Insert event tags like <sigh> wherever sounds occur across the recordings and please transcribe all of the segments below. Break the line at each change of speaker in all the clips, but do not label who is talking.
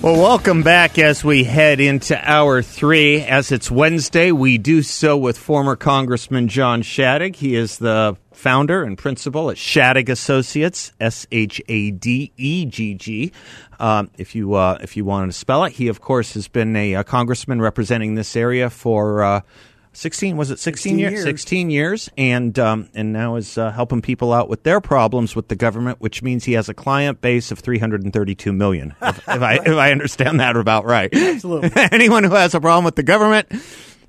Well, welcome back as we head into hour three. As it's Wednesday, we do so with former Congressman John Shadegg. He is the founder and principal at Shadegg Associates, S H A D E G G. Um, if you uh, if you wanted to spell it, he of course has been a, a congressman representing this area for. Uh, 16 was it 16,
16
years?
years.
16 years and um, and now is uh, helping people out with their problems with the government which means he has a client base of 332 million if, if I <laughs> if I understand that about right
Absolutely. <laughs>
anyone who has a problem with the government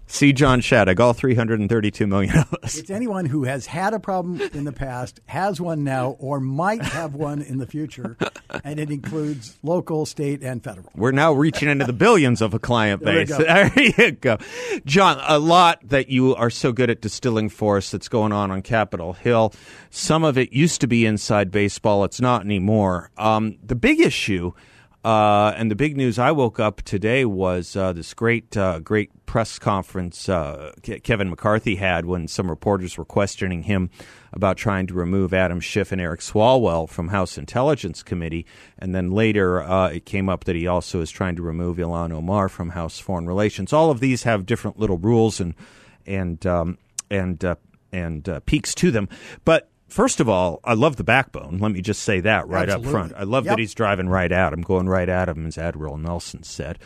see John Shadegg, all 332 million of us
It's anyone who has had a problem in the past, has one now, or might have one in the future, and it includes local, state, and federal.
We're now reaching into the billions of a client base.
go. <laughs>
There you go. John, a lot that you are so good at distilling for us that's going on on Capitol Hill. Some of it used to be inside baseball. It's not anymore. Um, the big issue uh, and the big news I woke up today was uh, this great, uh, great press conference uh, Ke- Kevin McCarthy had when some reporters were questioning him about trying to remove Adam Schiff and Eric Swalwell from House Intelligence Committee, and then later uh, it came up that he also is trying to remove Ilhan Omar from House Foreign Relations. All of these have different little rules and and um, and uh, and peaks to them, but. First of all, I love the backbone. Let me just say that right
Absolutely.
up front. I love
Yep.
that he's driving right at him, going right at him, as Admiral Nelson said.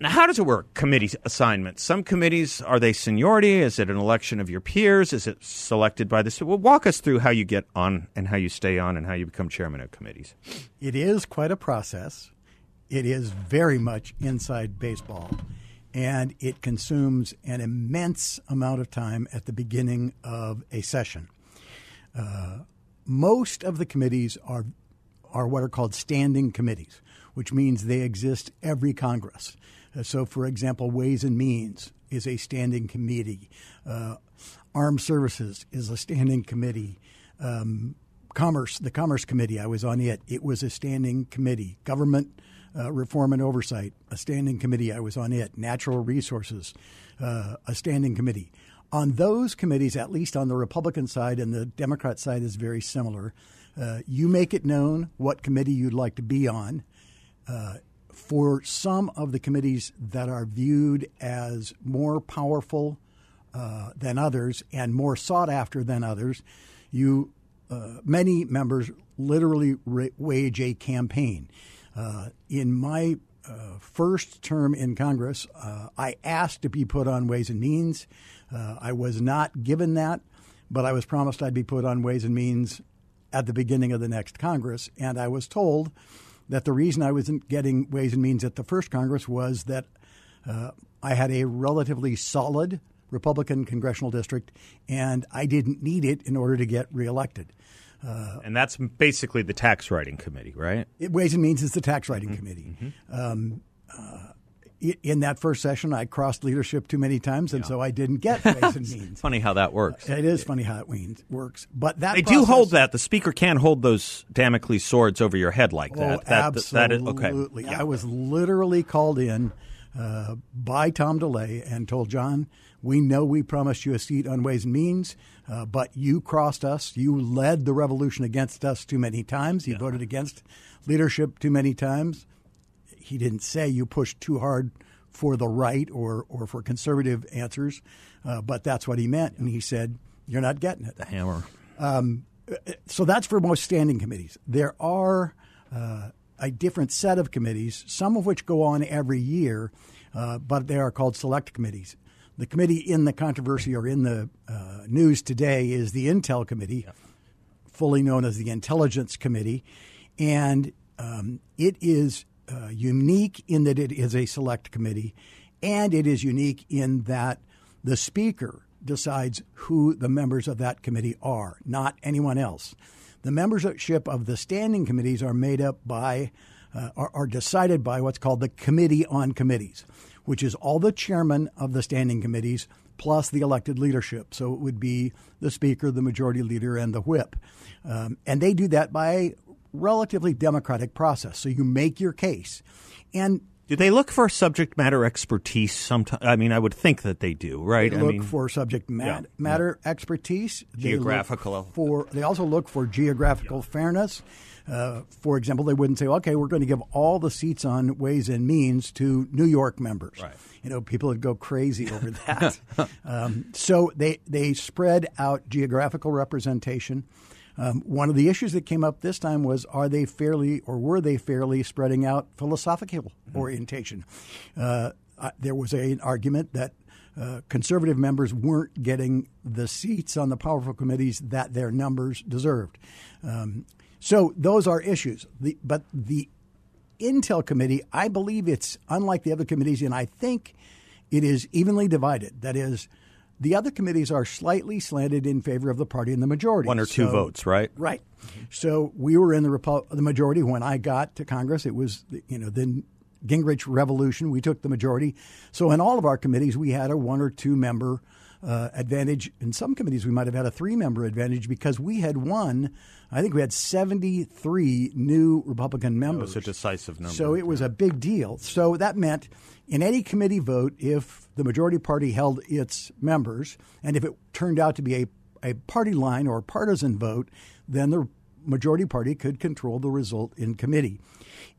Now, how does it work? Committee assignments. Some committees are they seniority? Is it an election of your peers? Is it selected by the? Well, walk us through how you get on and how you stay on and how you become chairman of committees.
It is quite a process. It is very much inside baseball, and it consumes an immense amount of time at the beginning of a session. Most of the committees are are what are called standing committees, which means they exist every Congress. Uh, so, for example, Ways and Means is a standing committee. Uh, Armed Services is a standing committee. Um, Commerce, the Commerce Committee, I was on it. It was a standing committee. Government uh, Reform and Oversight, a standing committee. I was on it. Natural Resources, uh, a standing committee. On those committees, at least on the Republican side and the Democrat side, is very similar. Uh, you make it known what committee you'd like to be on. Uh, for some of the committees that are viewed as more powerful uh, than others and more sought after than others, you uh, many members literally ra- wage a campaign. Uh, in my uh, first term in Congress, I asked to be put on Ways and Means. Uh, I was not given that, but I was promised I'd be put on Ways and Means at the beginning of the next Congress, and I was told that the reason I wasn't getting Ways and Means at the first Congress was that uh, I had a relatively solid Republican congressional district, and I didn't need it in order to get reelected.
and that's basically the tax writing committee, right?
It, Ways and Means is the tax writing committee. Um, uh, in that first session, I crossed leadership too many times, and so I didn't get <laughs> Ways and Means.
Funny how that works.
It is funny how it works, but that
They do hold that. The speaker can't hold those Damocles swords over your head like
Oh,
that. that, that is
absolutely.
okay.
I was literally called in uh, by Tom DeLay and told John, we know we promised you a seat on Ways and Means, uh, but you crossed us. You led the revolution against us too many times. You voted against leadership too many times. He didn't say you pushed too hard for the right or, or for conservative answers, uh, but that's what he meant. And he said, you're not getting it
The hammer.
so that's for most standing committees. There are uh, a different set of committees, some of which go on every year, uh, but they are called select committees. The committee in the controversy or in the uh, news today is the Intel Committee, fully known as the Intelligence Committee, and um, it is uh, unique in that it is a select committee, and it is unique in that the Speaker decides who the members of that committee are, not anyone else. The membership of the standing committees are made up by uh, are, are decided by what's called the Committee on Committees, which is all the chairmen of the standing committees plus the elected leadership. So it would be the speaker, the majority leader, and the whip. Um, and they do that by relatively democratic process. So you make your case. And
do they look for subject matter expertise? Sometimes, I mean, I would think that they do, right?
They
I
look
mean,
for subject mat-
yeah,
matter expertise. They
Geographical.
for they also look for geographical fairness. Uh, for example, they wouldn't say, "Okay, we're going to give all the seats on Ways and Means to New York members."
Right.
You know, people would go crazy over <laughs> that. um, so they they spread out geographical representation. Um, one of the issues that came up this time was are they fairly or were they fairly spreading out philosophical orientation? Uh, uh, there was a, an argument that uh, conservative members weren't getting the seats on the powerful committees that their numbers deserved. Um, so those are issues. The, but the Intel committee, I believe it's unlike the other committees, and I think it is evenly divided. That is, the other committees are slightly slanted in favor of the party in the majority.
one or two
So-
votes, right?
Right. So we were in the the majority when I got to Congress. It was the- you know the Gingrich revolution. We took the majority. So in all of our committees, we had a one or two member uh, advantage. In some committees, we might have had a three member advantage because we had won. I think we had seventy three new Republican members.
was a decisive number,
So it was a big deal. So that meant in any committee vote, if the majority party held its members, and if it turned out to be a, a party line or partisan vote, then the majority party could control the result in committee.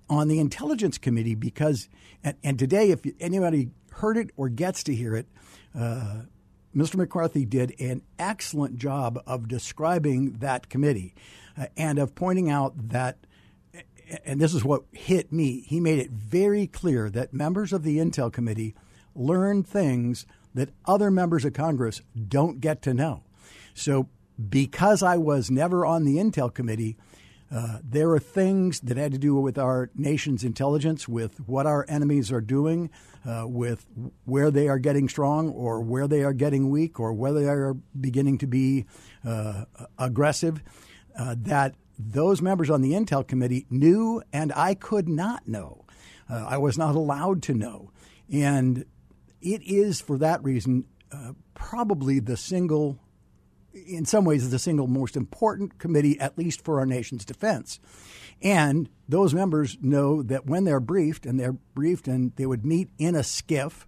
On the Intelligence Committee, because, and, and today, if anybody heard it or gets to hear it, uh, Mr. McCarthy did an excellent job of describing that committee uh, and of pointing out that and this is what hit me. He made it very clear that members of the Intel Committee learn things that other members of Congress don't get to know. So, because I was never on the Intel Committee, uh, there are things that had to do with our nation's intelligence, with what our enemies are doing, uh, with where they are getting strong or where they are getting weak or whether they are beginning to be uh, aggressive, uh, that those members on the Intel Committee knew and I could not know. Uh, I was not allowed to know. And it is, for that reason, uh, probably the single in some ways, the single most important committee, at least for our nation's defense. And those members know that when they're briefed, and they're briefed, and they would meet in a SCIF,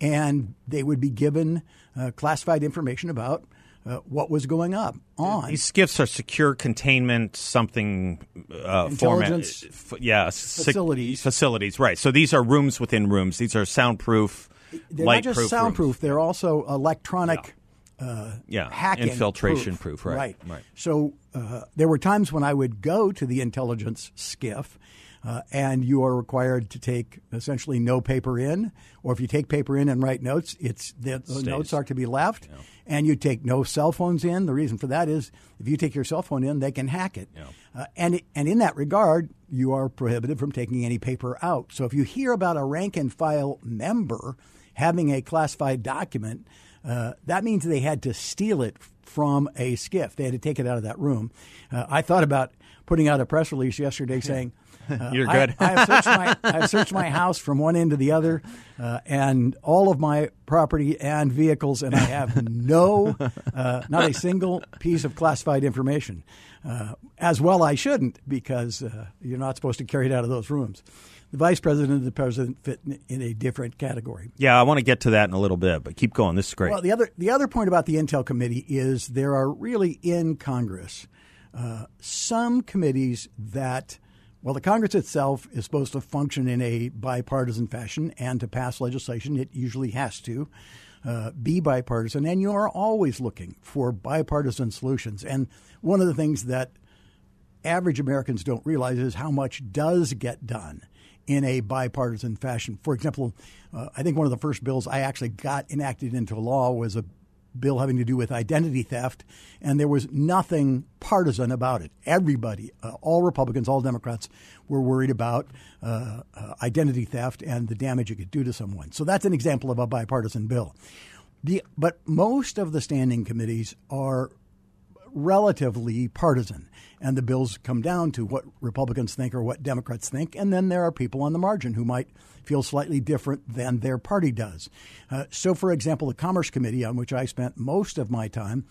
and they would be given uh, classified information about uh, what was going up on.
These SCIFs are secure containment something uh, format. F- yeah, sec-
facilities.
facilities, right? So these are rooms within rooms. These are soundproof,
They're not just soundproof;
rooms.
they're also electronic. Uh,
Yeah,
hacking
infiltration proof, right,
right.
right.
so uh, there were times when i would go to the intelligence SCIF uh, and you are required to take essentially no paper in or if you take paper in and write notes it's the, notes are to be left and you take no cell phones in. The reason for that is if you take your cell phone in they can hack it. Uh, and, it- and in that regard you are prohibited from taking any paper out. So if you hear about a rank and file member having a classified document uh, that means they had to steal it from a SCIF. They had to take it out of that room. Uh, I thought about putting out a press release yesterday saying, <laughs> uh,
You're good.
I, have searched my, <laughs> I have searched my house from one end to the other, uh, and all of my property and vehicles, and I have no, uh, not a single piece of classified information. Uh, as well, I shouldn't because uh, you're not supposed to carry it out of those rooms. The vice president and the president fit in, in a different category.
Yeah, I want to get to that in a little bit, but keep going. This is great.
Well, the other the other point about the Intel Committee is there are really in Congress uh, some committees that, well, the Congress itself is supposed to function in a bipartisan fashion, and to pass legislation, it usually has to uh, be bipartisan, and you are always looking for bipartisan solutions. And one of the things that average Americans don't realize is how much does get done in a bipartisan fashion. For example, uh, I think one of the first bills I actually got enacted into law was a bill having to do with identity theft, and there was nothing partisan about it. Everybody, uh, all Republicans, all Democrats, were worried about uh, uh, identity theft and the damage it could do to someone. So that's an example of a bipartisan bill. The, but most of the standing committees are relatively partisan. And the bills come down to what Republicans think or what Democrats think. And then there are people on the margin who might feel slightly different than their party does. Uh, so, for example, the Commerce Committee, on which I spent most of my time,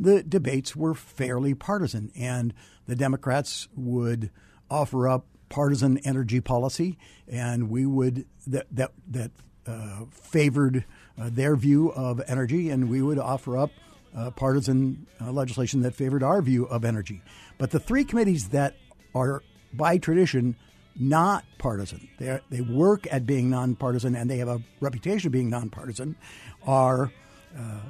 the debates were fairly partisan. And the Democrats would offer up partisan energy policy, and we would that that that uh, favored uh, their view of energy, and we would offer up uh, partisan uh, legislation that favored our view of energy. But the three committees that are, by tradition, not partisan, they they work at being nonpartisan, and they have a reputation of being nonpartisan, are uh,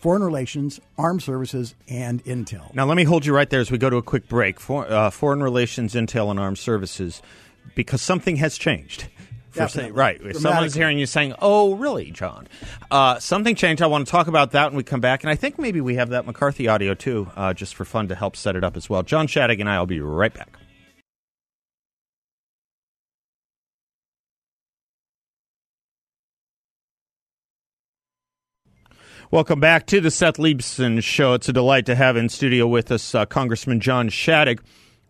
foreign relations, armed services, and intel.
Now, let me hold you right there as we go to a quick break. For, uh, foreign relations, intel, and armed services, because something has changed. Say, right. If someone's hearing you saying, oh, really, John? Uh, something changed. I want to talk about that when we come back. And I think maybe we have that McCarthy audio, too, uh, just for fun to help set it up as well. John Shadegg and I will be right back. Welcome back to the Seth Leibsohn Show. It's a delight to have in studio with us uh, Congressman John Shadegg.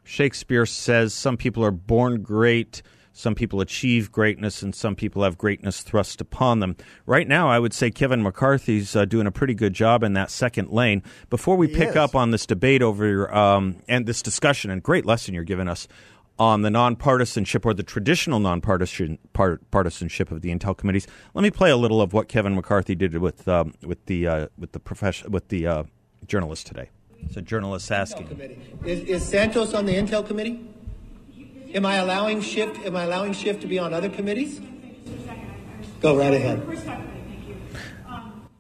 Shakespeare says some people are born great, some people achieve greatness, and some people have greatness thrust upon them. Right now, I would say Kevin McCarthy's uh, doing a pretty good job in that second lane. Before we
He
pick
is.
up on this debate over um, and this discussion, and great lesson you're giving us on the nonpartisanship or the traditional nonpartisan part, partisanship of the Intel committees. Let me play a little of what Kevin McCarthy did with um, with the uh, with the profession with the uh, journalist today. It's a journalist asking.
Is, is Santos on the Intel committee? Am I allowing Schiff? Am I allowing Schiff to be on other committees? Go right ahead.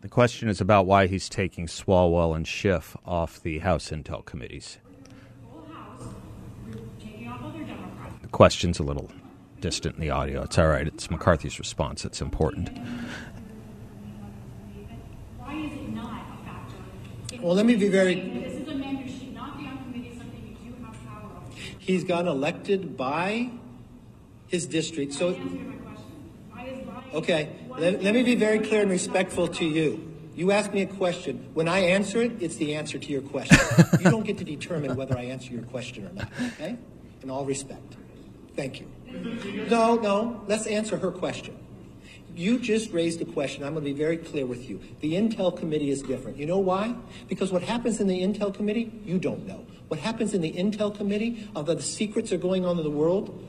The question is about why he's taking Swalwell and Schiff off the House Intel committees. The question's a little distant in the audio. It's all right. It's McCarthy's response. It's important.
Why is it not a factor?
Well, let me be very.
This is a man who should not be on committee, something you do have power over.
He's gotten elected by his district. So,
Answer my question. Why is lying?
okay, let, let me be very clear and respectful to you. You ask me a question. When I answer it, it's the answer to your question. you don't get to determine whether I answer your question or not. Okay? In all respect. Thank you. No, no. Let's answer her question. You just raised a question. I'm going to be very clear with you. The Intel Committee is different. You know why? Because what happens in the Intel Committee, you don't know. What happens in the Intel Committee, although the secrets are going on in the world,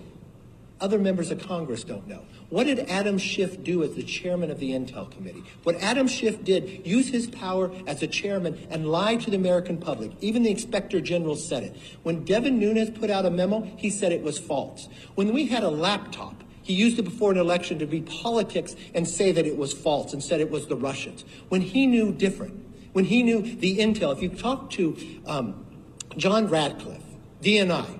other members of Congress don't know. What did Adam Schiff do as the chairman of the Intel Committee? What Adam Schiff did, use his power as a chairman and lie to the American public. Even the Inspector General said it. When Devin Nunes put out a memo, he said it was false. When we had a laptop, he used it before an election to be politics and say that it was false and said it was the Russians. When he knew different, when he knew the intel, if you talk to um, John Ratcliffe, DNI,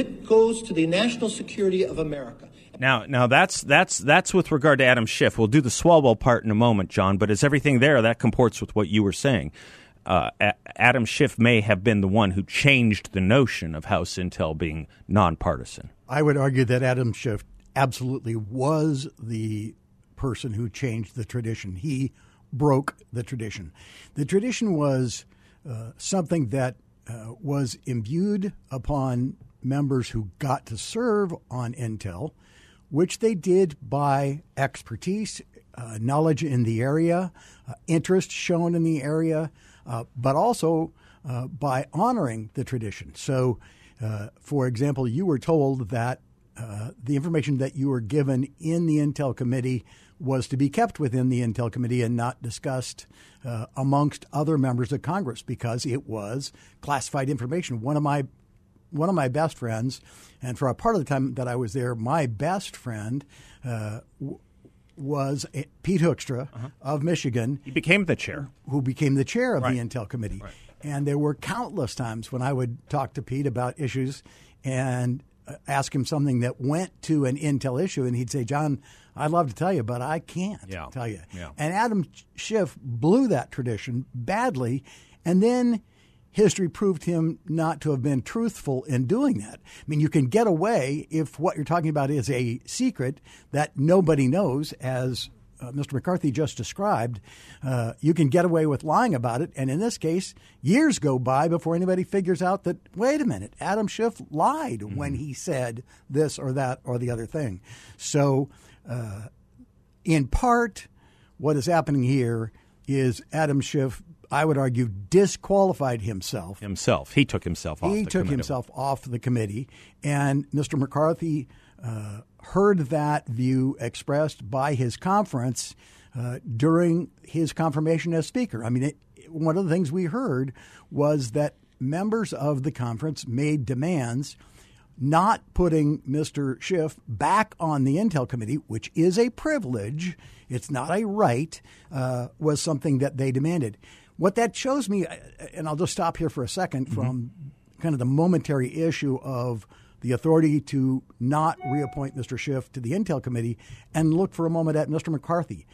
it goes to the national security of America.
Now, now that's that's that's with regard to Adam Schiff. We'll do the Swalwell part in a moment, John. But is everything there that comports with what you were saying? Uh, A- Adam Schiff may have been the one who changed the notion of House Intel being nonpartisan.
I would argue that Adam Schiff absolutely was the person who changed the tradition. He broke the tradition. The tradition was uh, something that uh, was imbued upon members who got to serve on Intel, which they did by expertise, uh, knowledge in the area, uh, interest shown in the area, uh, but also uh, by honoring the tradition. So, uh, for example, you were told that uh, the information that you were given in the Intel Committee was to be kept within the Intel Committee and not discussed amongst other members of Congress because it was classified information. One of my one of my best friends, and for a part of the time that I was there, my best friend uh, w- was Pete Hoekstra of Michigan,
He became the chair.
who became the chair of the Intel Committee. And there were countless times when I would talk to Pete about issues and uh, ask him something that went to an Intel issue, and he'd say, John, I'd love to tell you, but I can't
Yeah.
tell you.
Yeah.
And Adam Schiff blew that tradition badly, and then history proved him not to have been truthful in doing that. I mean, you can get away if what you're talking about is a secret that nobody knows, as uh, Mr. McCarthy just described. Uh, you can get away with lying about it, and in this case, years go by before anybody figures out that wait a minute, Adam Schiff lied when he said this or that or the other thing. So. Uh, in part, what is happening here is Adam Schiff, I would argue, disqualified himself.
Himself. He took himself off.
He
the
took
committee.
himself off the committee, and Mr. McCarthy uh, heard that view expressed by his conference uh, during his confirmation as Speaker. I mean, it, one of the things we heard was that members of the conference made demands not putting Mr. Schiff back on the Intel Committee, which is a privilege, it's not a right, uh, was something that they demanded. What that shows me, and I'll just stop here for a 2nd from kind of the momentary issue of the authority to not reappoint Mr. Schiff to the Intel Committee and look for a moment at Mr. McCarthy.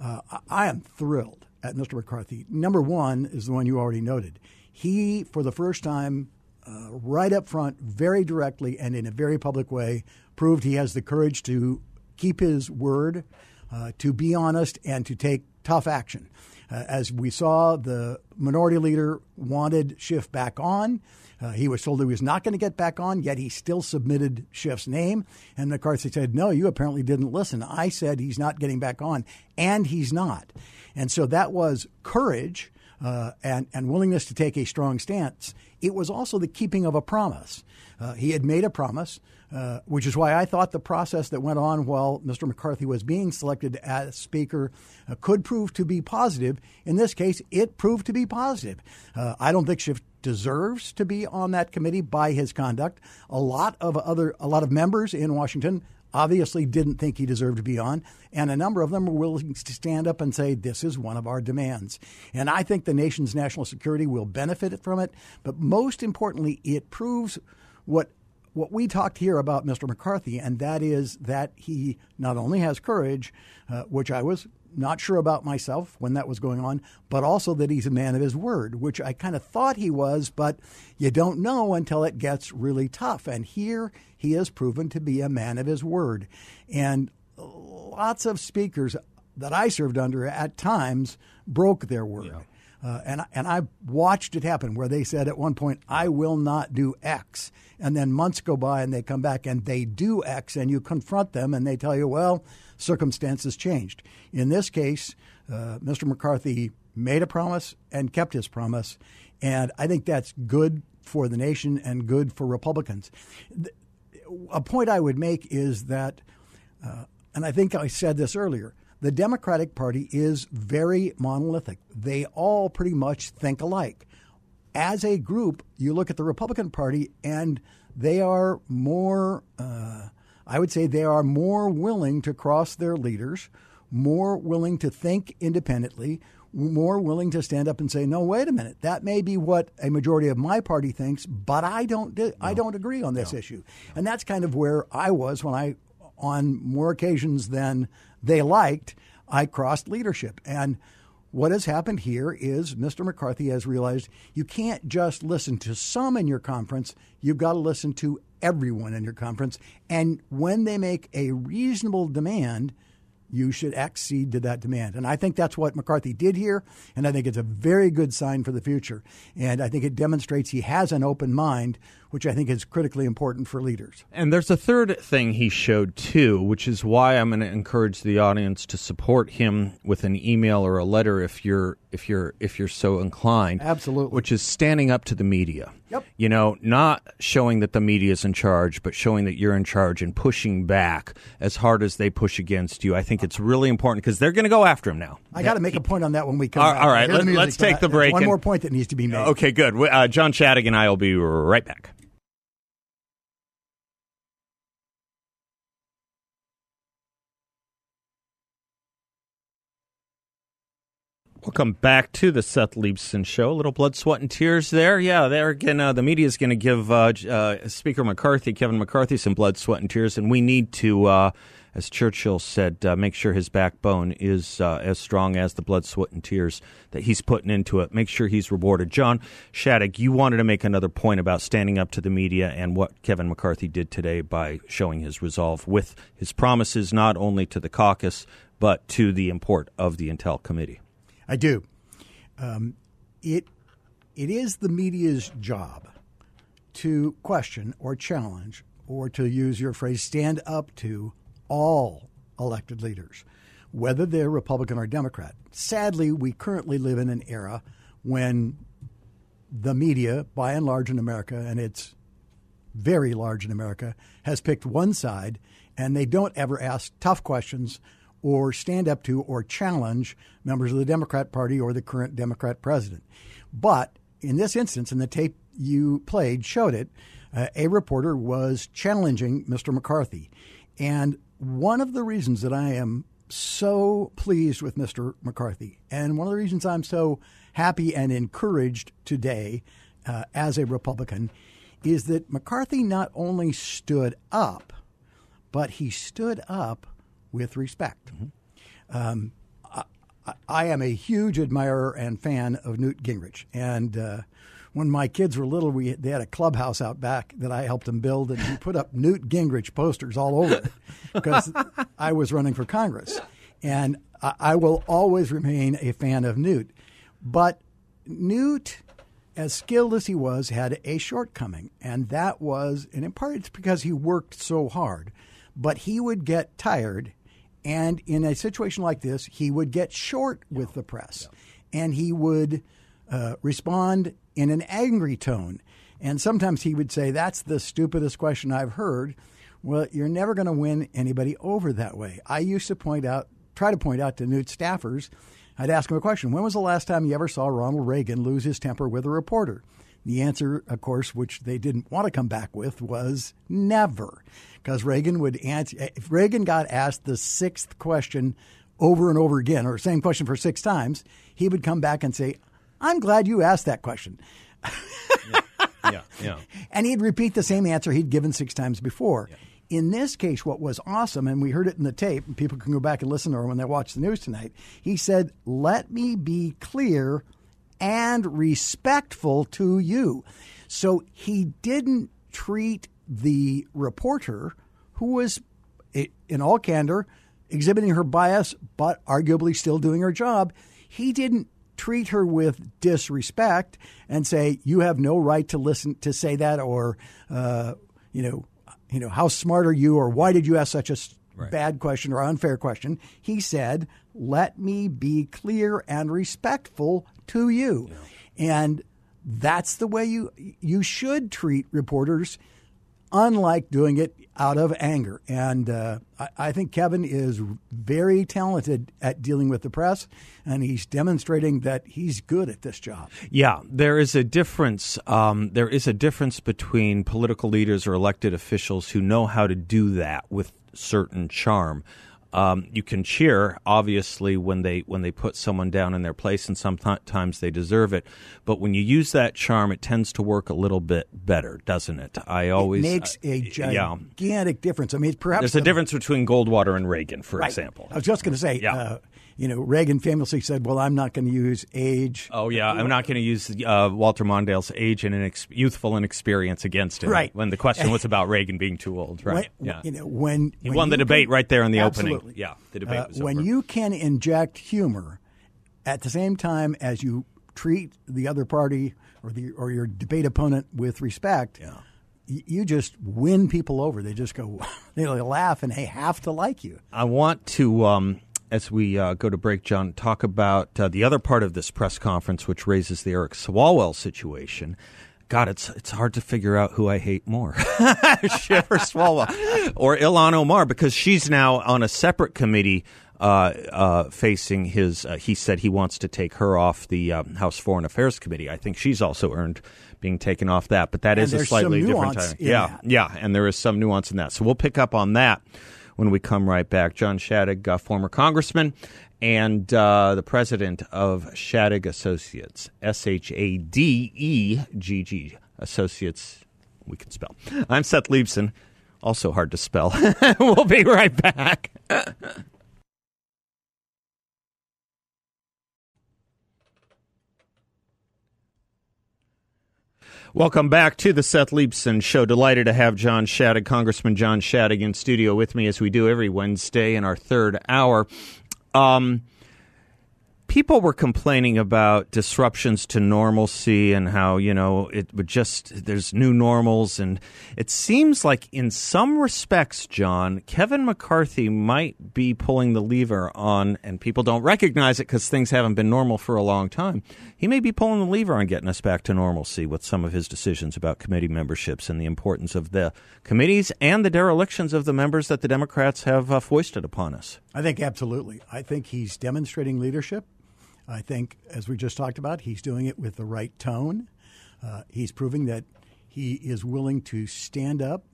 Uh, I- I am thrilled at Mr. McCarthy. Number one is the one you already noted. He, for the first time, uh, right up front, very directly and in a very public way, proved he has the courage to keep his word, uh, to be honest, and to take tough action. Uh, as we saw, the minority leader wanted Schiff back on. Uh, he was told he was not going to get back on, yet he still submitted Schiff's name. And McCarthy said, No, you apparently didn't listen. I said he's not getting back on, and he's not. And so that was courage uh, and, and willingness to take a strong stance. It was also the keeping of a promise. Uh, he had made a promise, uh, which is why I thought the process that went on while Mr. McCarthy was being selected as Speaker uh, could prove to be positive. In this case, it proved to be positive. Uh, I don't think Schiff deserves to be on that committee by his conduct. A lot of other, a lot of members in Washington obviously didn't think he deserved to be on, and a number of them were willing to stand up and say, This is one of our demands. And I think the nation's national security will benefit from it, but most importantly, it proves what. What we talked here about Mr. McCarthy, and that is that he not only has courage, uh, which I was not sure about myself when that was going on, but also that he's a man of his word, which I kind of thought he was, but you don't know until it gets really tough. And here he has proven to be a man of his word. And lots of speakers that I served under at times broke their word. Uh, and and I watched it happen where they said at one point, "I will not do X," and then months go by and they come back and they do X, and you confront them and they tell you, "Well, circumstances changed." In this case, uh, Mr. McCarthy made a promise and kept his promise, and I think that's good for the nation and good for Republicans. A point I would make is that, uh, and I think I said this earlier the Democratic Party is very monolithic. They all pretty much think alike. As a group, you look at the Republican Party, and they are more, uh, I would say, they are more willing to cross their leaders, more willing to think independently, more willing to stand up and say, "No, wait a minute. That may be what a majority of my party thinks, but I don't. di- I don't agree on this issue." And that's kind of where I was when I, on more occasions than they liked, I crossed leadership. And what has happened here is Mr. McCarthy has realized you can't just listen to some in your conference. You've got to listen to everyone in your conference. And when they make a reasonable demand, you should accede to that demand. And I think that's what McCarthy did here. And I think it's a very good sign for the future. And I think it demonstrates he has an open mind, which I think is critically important for leaders.
And there's a third thing he showed too, which is why I'm going to encourage the audience to support him with an email or a letter if you're if you're if you're so inclined.
Absolutely.
Which is standing up to the media.
Yep.
You know, not showing that the media is in charge, but showing that you're in charge and pushing back as hard as they push against you. I think it's really important because they're going to go after him now.
I got to make a point on that when we come
All-
back.
all right, let, let's take the break
One
and-
more point that needs to be made.
Okay, good. Uh, John Shadegg and I will be right back. Welcome back to the Seth Leibsohn Show. A little blood, sweat, and tears there. Yeah, there again. Uh, the media is going to give uh, uh, Speaker McCarthy, Kevin McCarthy, some blood, sweat, and tears, and we need to, uh, as Churchill said, uh, make sure his backbone is uh, as strong as the blood, sweat, and tears that he's putting into it. Make sure he's rewarded. John Shadegg, you wanted to make another point about standing up to the media and what Kevin McCarthy did today by showing his resolve with his promises not only to the caucus but to the import of the Intel Committee.
I do. Um, it it is the media's job to question or challenge or to use your phrase stand up to all elected leaders, whether they're Republican or Democrat. Sadly, we currently live in an era when the media, by and large in America, and it's very large in America, has picked one side, and they don't ever ask tough questions or stand up to or challenge members of the Democrat Party or the current Democrat president. But in this instance, and the tape you played showed it, uh, a reporter was challenging Mr. McCarthy. And one of the reasons that I am so pleased with Mr. McCarthy, and one of the reasons I'm so happy and encouraged today uh, as a Republican, is that McCarthy not only stood up, but he stood up with respect. Um, I, I, am a huge admirer and fan of Newt Gingrich, and uh, when my kids were little, we they had a clubhouse out back that I helped them build, and we put up Newt Gingrich posters all over it <laughs> because I was running for Congress, and I, I will always remain a fan of Newt. But Newt, as skilled as he was, had a shortcoming, and that was, and in part it's because he worked so hard, but he would get tired and in a situation like this, he would get short with the press and he would uh, respond in an angry tone. And sometimes he would say, That's the stupidest question I've heard. Well, you're never going to win anybody over that way. I used to point out, try to point out to Newt staffers, I'd ask him a question When was the last time you ever saw Ronald Reagan lose his temper with a reporter? The answer, of course, which they didn't want to come back with, was never. Because Reagan would answer, eh, if Reagan got asked the sixth question over and over again, or same question for six times, he would come back and say, I'm glad you asked that question.
yeah, yeah, yeah. <laughs>
And he'd repeat the same answer he'd given six times before. Yeah. In this case, what was awesome, and we heard it in the tape, and people can go back and listen to it when they watch the news tonight, he said, Let me be clear and respectful to you. So he didn't treat the reporter, who was, in all candor, exhibiting her bias, but arguably still doing her job. He didn't treat her with disrespect and say, "You have no right to listen to say that," or, uh, you know, you know, how smart are you, or why did you ask such a right. bad question or unfair question? He said, "Let me be clear and respectful to you. Yeah. And that's the way you you should treat reporters, unlike doing it out of anger. And uh, I, I, think Kevin is very talented at dealing with the press, and he's demonstrating that he's good at this job.
Yeah, there is a difference. Um, there is a difference between political leaders or elected officials who know how to do that with certain charm um, you can cheer, obviously, when they when they put someone down in their place, and sometimes they deserve it. But when you use that charm, it tends to work a little bit better, doesn't it? I always
it makes a gigantic
yeah.
difference. I mean, perhaps
there's a difference between Goldwater and Reagan, for
right.
example.
I was just going to say, yeah. Uh, you know, Reagan famously said, "Well, I'm not going to use age."
Oh yeah, I'm not going to use uh, Walter Mondale's age and inex- youthful inexperience against him.
Right.
When the question was <laughs> about Reagan being too old, right?
When, yeah. You know, when
he
when
won the debate
can,
right there in the
absolutely.
opening. Yeah, the debate uh,
When
over.
you can inject humor at the same time as you treat the other party or the or your debate opponent with respect.
Yeah
you just win people over. They just go, <laughs> they laugh and they have to like you.
I want to um, as we uh, go to break, John, talk about uh, the other part of this press conference, which raises the Eric Swalwell situation. God, it's it's hard to figure out who I hate more, <laughs> Schiff or Swalwell, or Ilhan Omar, because she's now on a separate committee uh, uh, facing his. Uh, he said he wants to take her off the um, House Foreign Affairs Committee. I think she's also earned being taken off that, but that
and
is a slightly different time.
Yeah,
that. yeah, and there is some nuance in that. So we'll pick up on that when we come right back. John Shadegg, uh, former congressman and uh, the president of Shadegg Associates, S H A D E G G Associates. We can spell. I'm Seth Leibsohn, also hard to spell. <laughs> we'll be right back. Welcome back to the Seth Leibsohn Show. Delighted to have John Shadegg, Congressman John Shadegg, in studio with me as we do every Wednesday in our third hour. Um, people were complaining about disruptions to normalcy and how you know it would just there's new normals and it seems like in some respects john kevin mccarthy might be pulling the lever on and people don't recognize it because things haven't been normal for a long time he may be pulling the lever on getting us back to normalcy with some of his decisions about committee memberships and the importance of the committees and the derelictions of the members that the democrats have uh, foisted upon us
I think absolutely. I think he's demonstrating leadership. I think, as we just talked about, he's doing it with the right tone. Uh, he's proving that he is willing to stand up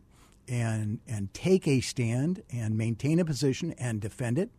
and and take a stand and maintain a position and defend it.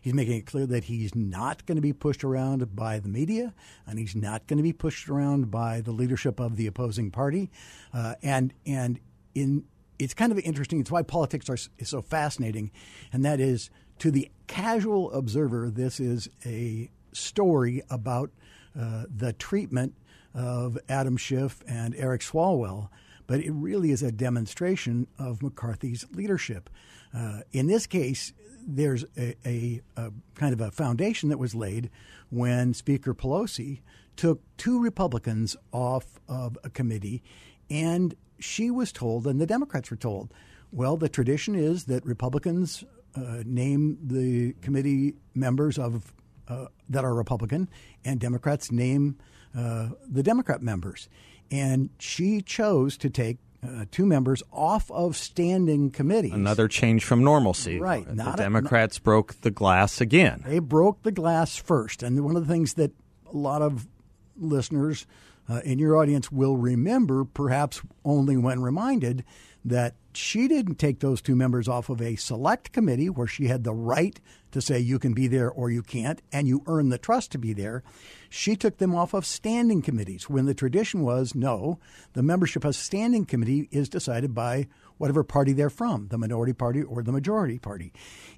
He's making it clear that he's not going to be pushed around by the media, and he's not going to be pushed around by the leadership of the opposing party. Uh, and and in it's kind of interesting. It's why politics are is so fascinating, and that is to the casual observer, this is a story about uh, the treatment of Adam Schiff and Eric Swalwell, but it really is a demonstration of McCarthy's leadership. Uh, in this case, there's a, a, a, kind of a foundation that was laid when Speaker Pelosi took two Republicans off of a committee, and she was told, and the Democrats were told, well, the tradition is that Republicans uh, name the committee members of that are Republican, and Democrats name uh, the Democrat members. And she chose to take uh, two members off of standing committees.
Another change from normalcy.
Right.
The
Not a-
Democrats broke the glass again.
They broke the glass first. And one of the things that a lot of listeners uh, in your audience will remember, perhaps only when reminded, that she didn't take those two members off of a select committee where she had the right to say you can be there or you can't, and you earn the trust to be there. She took them off of standing committees when the tradition was no, the membership of standing committee is decided by whatever party they're from, the minority party or the majority party.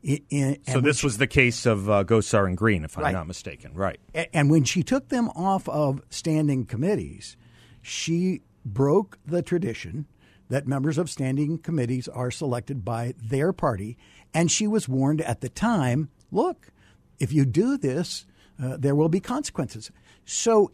So
and
this was the case of uh, Gosar and Greene, if I'm
Right.
not mistaken. Right.
A- And when she took them off of standing committees, she broke the tradition that members of standing committees are selected by their party. And she was warned at the time look, if you do this, uh, there will be consequences. So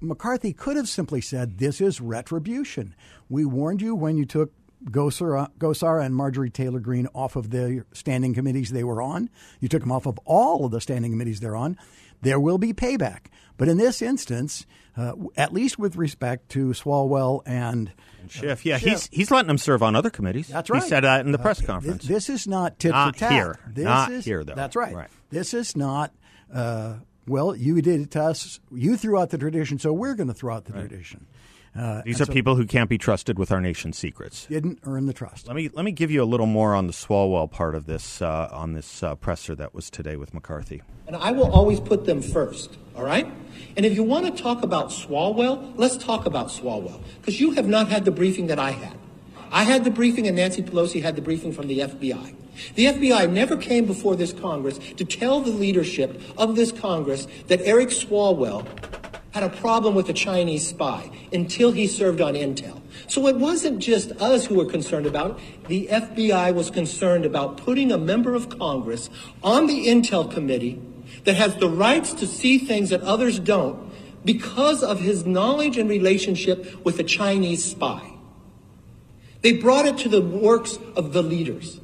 McCarthy could have simply said, This is retribution. We warned you when you took Gosar, and Marjorie Taylor Greene off of the standing committees they were on. You took them off of all of the standing committees they're on. There will be payback. But in this instance, uh, at least with respect to Swalwell and
Schiff, yeah,
Schiff.
he's he's letting them serve on other committees.
That's right.
He said that in the press
Uh,
conference.
This, this is not tit
Not
for tat.
here.
This
Not
is,
here, though.
That's right.
Right.
This is not. Uh, well, you did it to us. You threw out the tradition, so we're going to throw out the tradition. Uh,
These are
so
people who can't be trusted with our nation's secrets.
didn't earn the trust.
Let me let me give you a little more on the Swalwell part of this uh, on this uh, presser that was today with McCarthy.
And I will always put them first, all right? And if you want to talk about Swalwell, let's talk about Swalwell. Because you have not had the briefing that I had. I had the briefing, and Nancy Pelosi had the briefing from the FBI. The FBI never came before this Congress to tell the leadership of this Congress that Eric Swalwell had a problem with a Chinese spy until he served on Intel. So it wasn't just us who were concerned about it. The FBI was concerned about putting a member of Congress on the Intel committee that has the rights to see things that others don't because of his knowledge and relationship with a Chinese spy. They brought it to the works of the leaders.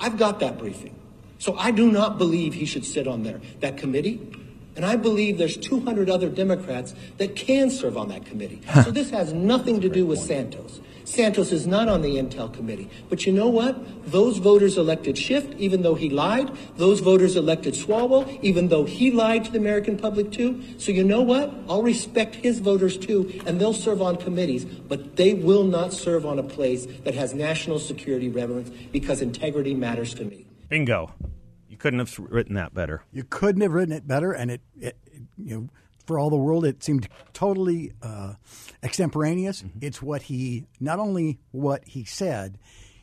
I've got that briefing. So I do not believe he should sit on there, that committee. And I believe there's 200 other Democrats that can serve on that committee. So this has nothing to do with Santos. Santos is not on the Intel committee. But you know what? Those voters elected Schiff, even though he lied. Those voters elected Swalwell, even though he lied to the American public too. So you know what? I'll respect his voters too, and they'll serve on committees, but they will not serve on a place that has national security relevance because integrity matters to me.
Bingo. You couldn't have written that better.
You couldn't have written it better, and it, it you know, for all the world, it seemed totally uh, extemporaneous.
Mm-hmm.
It's what he, not only what he said,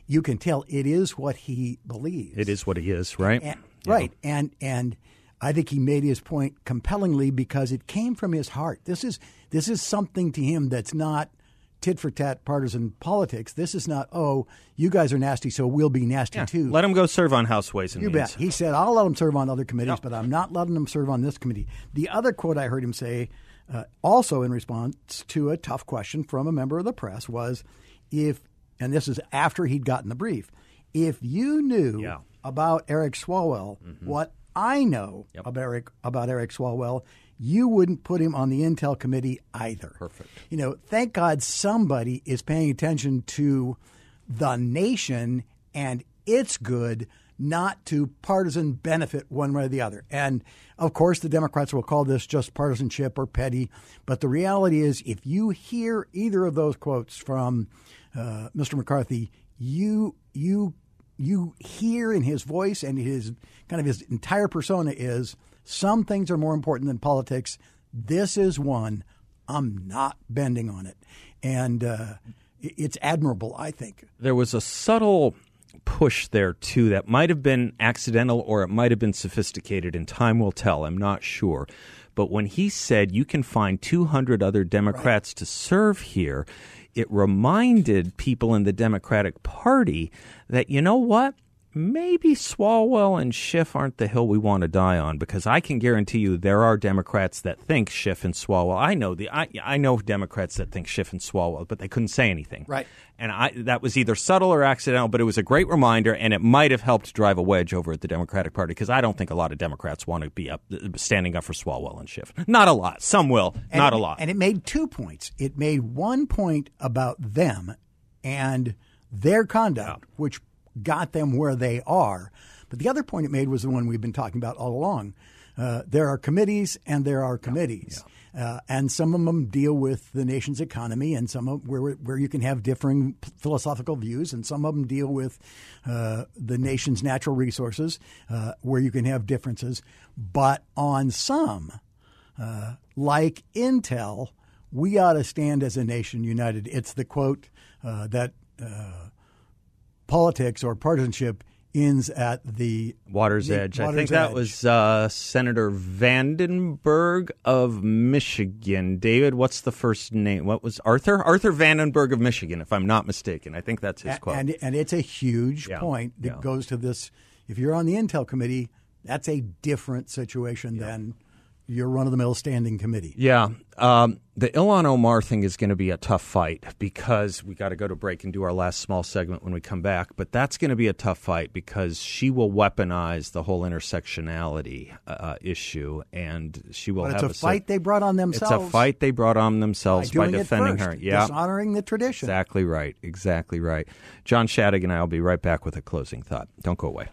you can tell it is what he believes.
It is what he is, right?
And, Right, and and I think he made his point compellingly because it came from his heart. This is this is something to him that's not tit for tat partisan politics. This is not oh you guys are nasty, so we'll be nasty
Yeah.
too.
Let him go serve on House Ways and
You
Means.
bet. He said, I'll let him serve on other committees,
Yep.
but I'm not letting him serve on this committee. The other quote I heard him say, uh, also in response to a tough question from a member of the press, was if, and this is after he'd gotten the brief, if you knew
Yeah.
about Eric Swalwell what I know
Yep.
about Eric, about Eric Swalwell, you wouldn't put him on the Intel committee either.
Perfect.
You know, thank God somebody is paying attention to the nation and its good, not to partisan benefit one way or the other. And of course, the Democrats will call this just partisanship or petty. But the reality is, if you hear either of those quotes from uh, Mr. McCarthy, you you you hear in his voice and his kind of his entire persona is some things are more important than politics. This is one. I'm not bending on it, and uh, it's admirable. I think.
there was a subtle push there too that might have been accidental or it might have been sophisticated and time will tell i'm not sure but when he said you can find 200 other democrats to serve here it reminded people in the democratic party that you know what maybe Swalwell and Schiff aren't the hill we want to die on because I can guarantee you there are Democrats that think Schiff and Swalwell. I know the I, I know Democrats that think Schiff and Swalwell, but they couldn't say anything.
Right.
And I that was either subtle or accidental, but it was a great reminder, and it might have helped drive a wedge over at the Democratic Party because I don't think a lot of Democrats want to be up standing up for Swalwell and Schiff. Not a lot. Some will.
And
not
it-
a lot.
And it made two points. It made one point about them and their conduct, which got them where they are. But the other point it made was the one we've been talking about all along. Uh, there are committees and there are committees. Uh, and some of them deal with the nation's economy, and some of where where you can have differing philosophical views, and some of them deal with uh, the nation's natural resources, uh, where you can have differences. But on some, uh, like Intel, we ought to stand as a nation united. It's the quote uh, that uh, politics or partisanship ends at the
Water's
the
Edge. I
water's
think that was uh, Senator Vandenberg of Michigan. David, what's the first name? What was Arthur? Arthur Vandenberg of Michigan, if I'm not mistaken. I think that's his
A-
quote.
And, and it's a huge
Yeah,
point that
yeah.
goes to this. If you're on the Intel committee, that's a different situation than your run of the mill standing committee.
Yeah. Um, the Ilhan Omar thing is going to be a tough fight because we got to go to break and do our last small segment when we come back. But that's going to be a tough fight because she will weaponize the whole intersectionality uh, issue and she will
But
have
it's a fight they brought on themselves.
It's a fight they brought on themselves by,
it
defending
first,
her. Yeah.
dishonoring the tradition.
Exactly right. Exactly right. John Shadegg and I will be right back with a closing thought. Don't go away.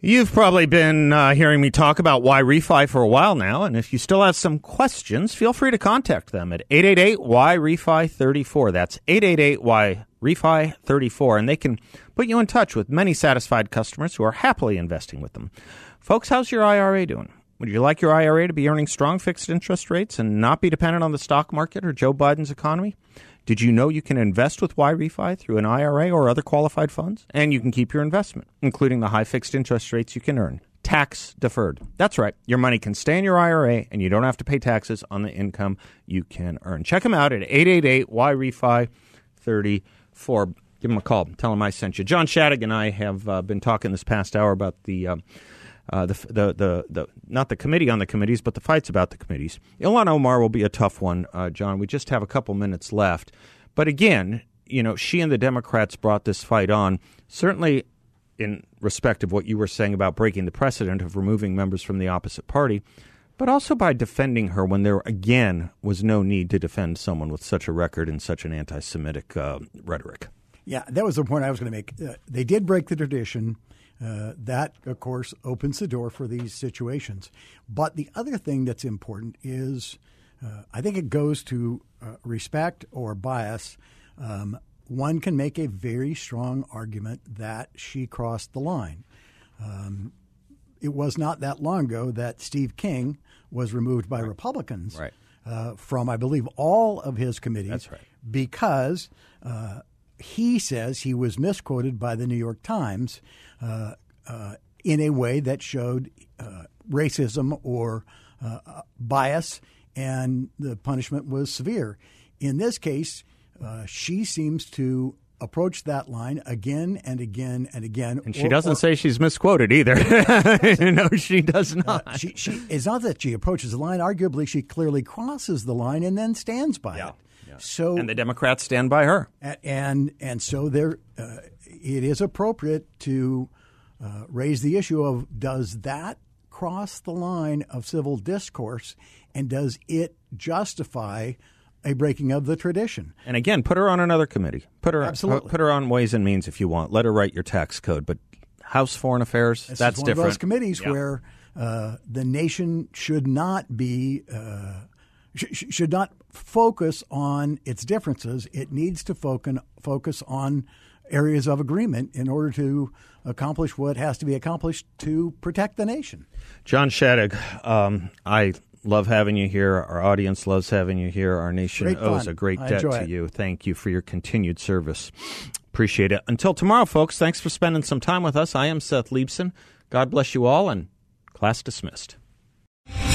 You've probably been uh, hearing me talk about why refi for a while now, and if you still have some questions, feel free to contact them at 888 Y refi 34. That's 888 Y refi 34, and they can put you in touch with many satisfied customers who are happily investing with them. Folks, how's your IRA doing? Would you like your IRA to be earning strong fixed interest rates and not be dependent on the stock market or Joe Biden's economy? Did you know you can invest with YRefi through an IRA or other qualified funds? And you can keep your investment, including the high fixed interest rates you can earn. Tax deferred. That's right. Your money can stay in your IRA and you don't have to pay taxes on the income you can earn. Check them out at 888 YRefi 34. Give them a call. Tell them I sent you. John Shadegg and I have uh, been talking this past hour about the. Uh, uh, the, the the the not the committee on the committees, but the fights about the committees. Ilhan Omar will be a tough one, uh, John. We just have a couple minutes left, but again, you know, she and the Democrats brought this fight on. Certainly, in respect of what you were saying about breaking the precedent of removing members from the opposite party, but also by defending her when there again was no need to defend someone with such a record and such an anti-Semitic uh, rhetoric.
Yeah, that was the point I was going to make. Uh, they did break the tradition. Uh, that, of course, opens the door for these situations. But the other thing that's important is uh, I think it goes to uh, respect or bias. Um, one can make a very strong argument that she crossed the line. Um, it was not that long ago that Steve King was removed by right. Republicans
right.
uh, from, I believe, all of his committees.
Right.
Because uh, he says he was misquoted by the New York Times uh, uh in a way that showed uh, racism or uh, bias, and the punishment was severe. In this case, she seems to approach that line again and again and again.
And she or, doesn't or, say she's misquoted either. <laughs> <laughs> no, she does not.
Uh, she, she, it's not that she approaches the line. Arguably, she clearly crosses the line and then stands by
yeah.
it. So
and the Democrats stand by her.
And and so there, uh, it is appropriate to uh, raise the issue of does that cross the line of civil discourse, and does it justify a breaking of the tradition?
And again, put her on another committee. Put her
Absolutely.
put her on Ways and Means if you want. Let her write your tax code, but House Foreign Affairs
this
that's
one
different.
Of those committees
yeah.
where uh, the nation should not be. Uh, sh- should not focus on its differences. It needs to focus focus on areas of agreement in order to accomplish what has to be accomplished to protect the nation.
John Shadegg, um, I love having you here. Our audience loves having you here. Our nation owes a great
I
debt to
it.
you. Thank you for your continued service. Appreciate it. Until tomorrow, folks, thanks for spending some time with us. I am Seth Leibsohn. God bless you all, and class dismissed.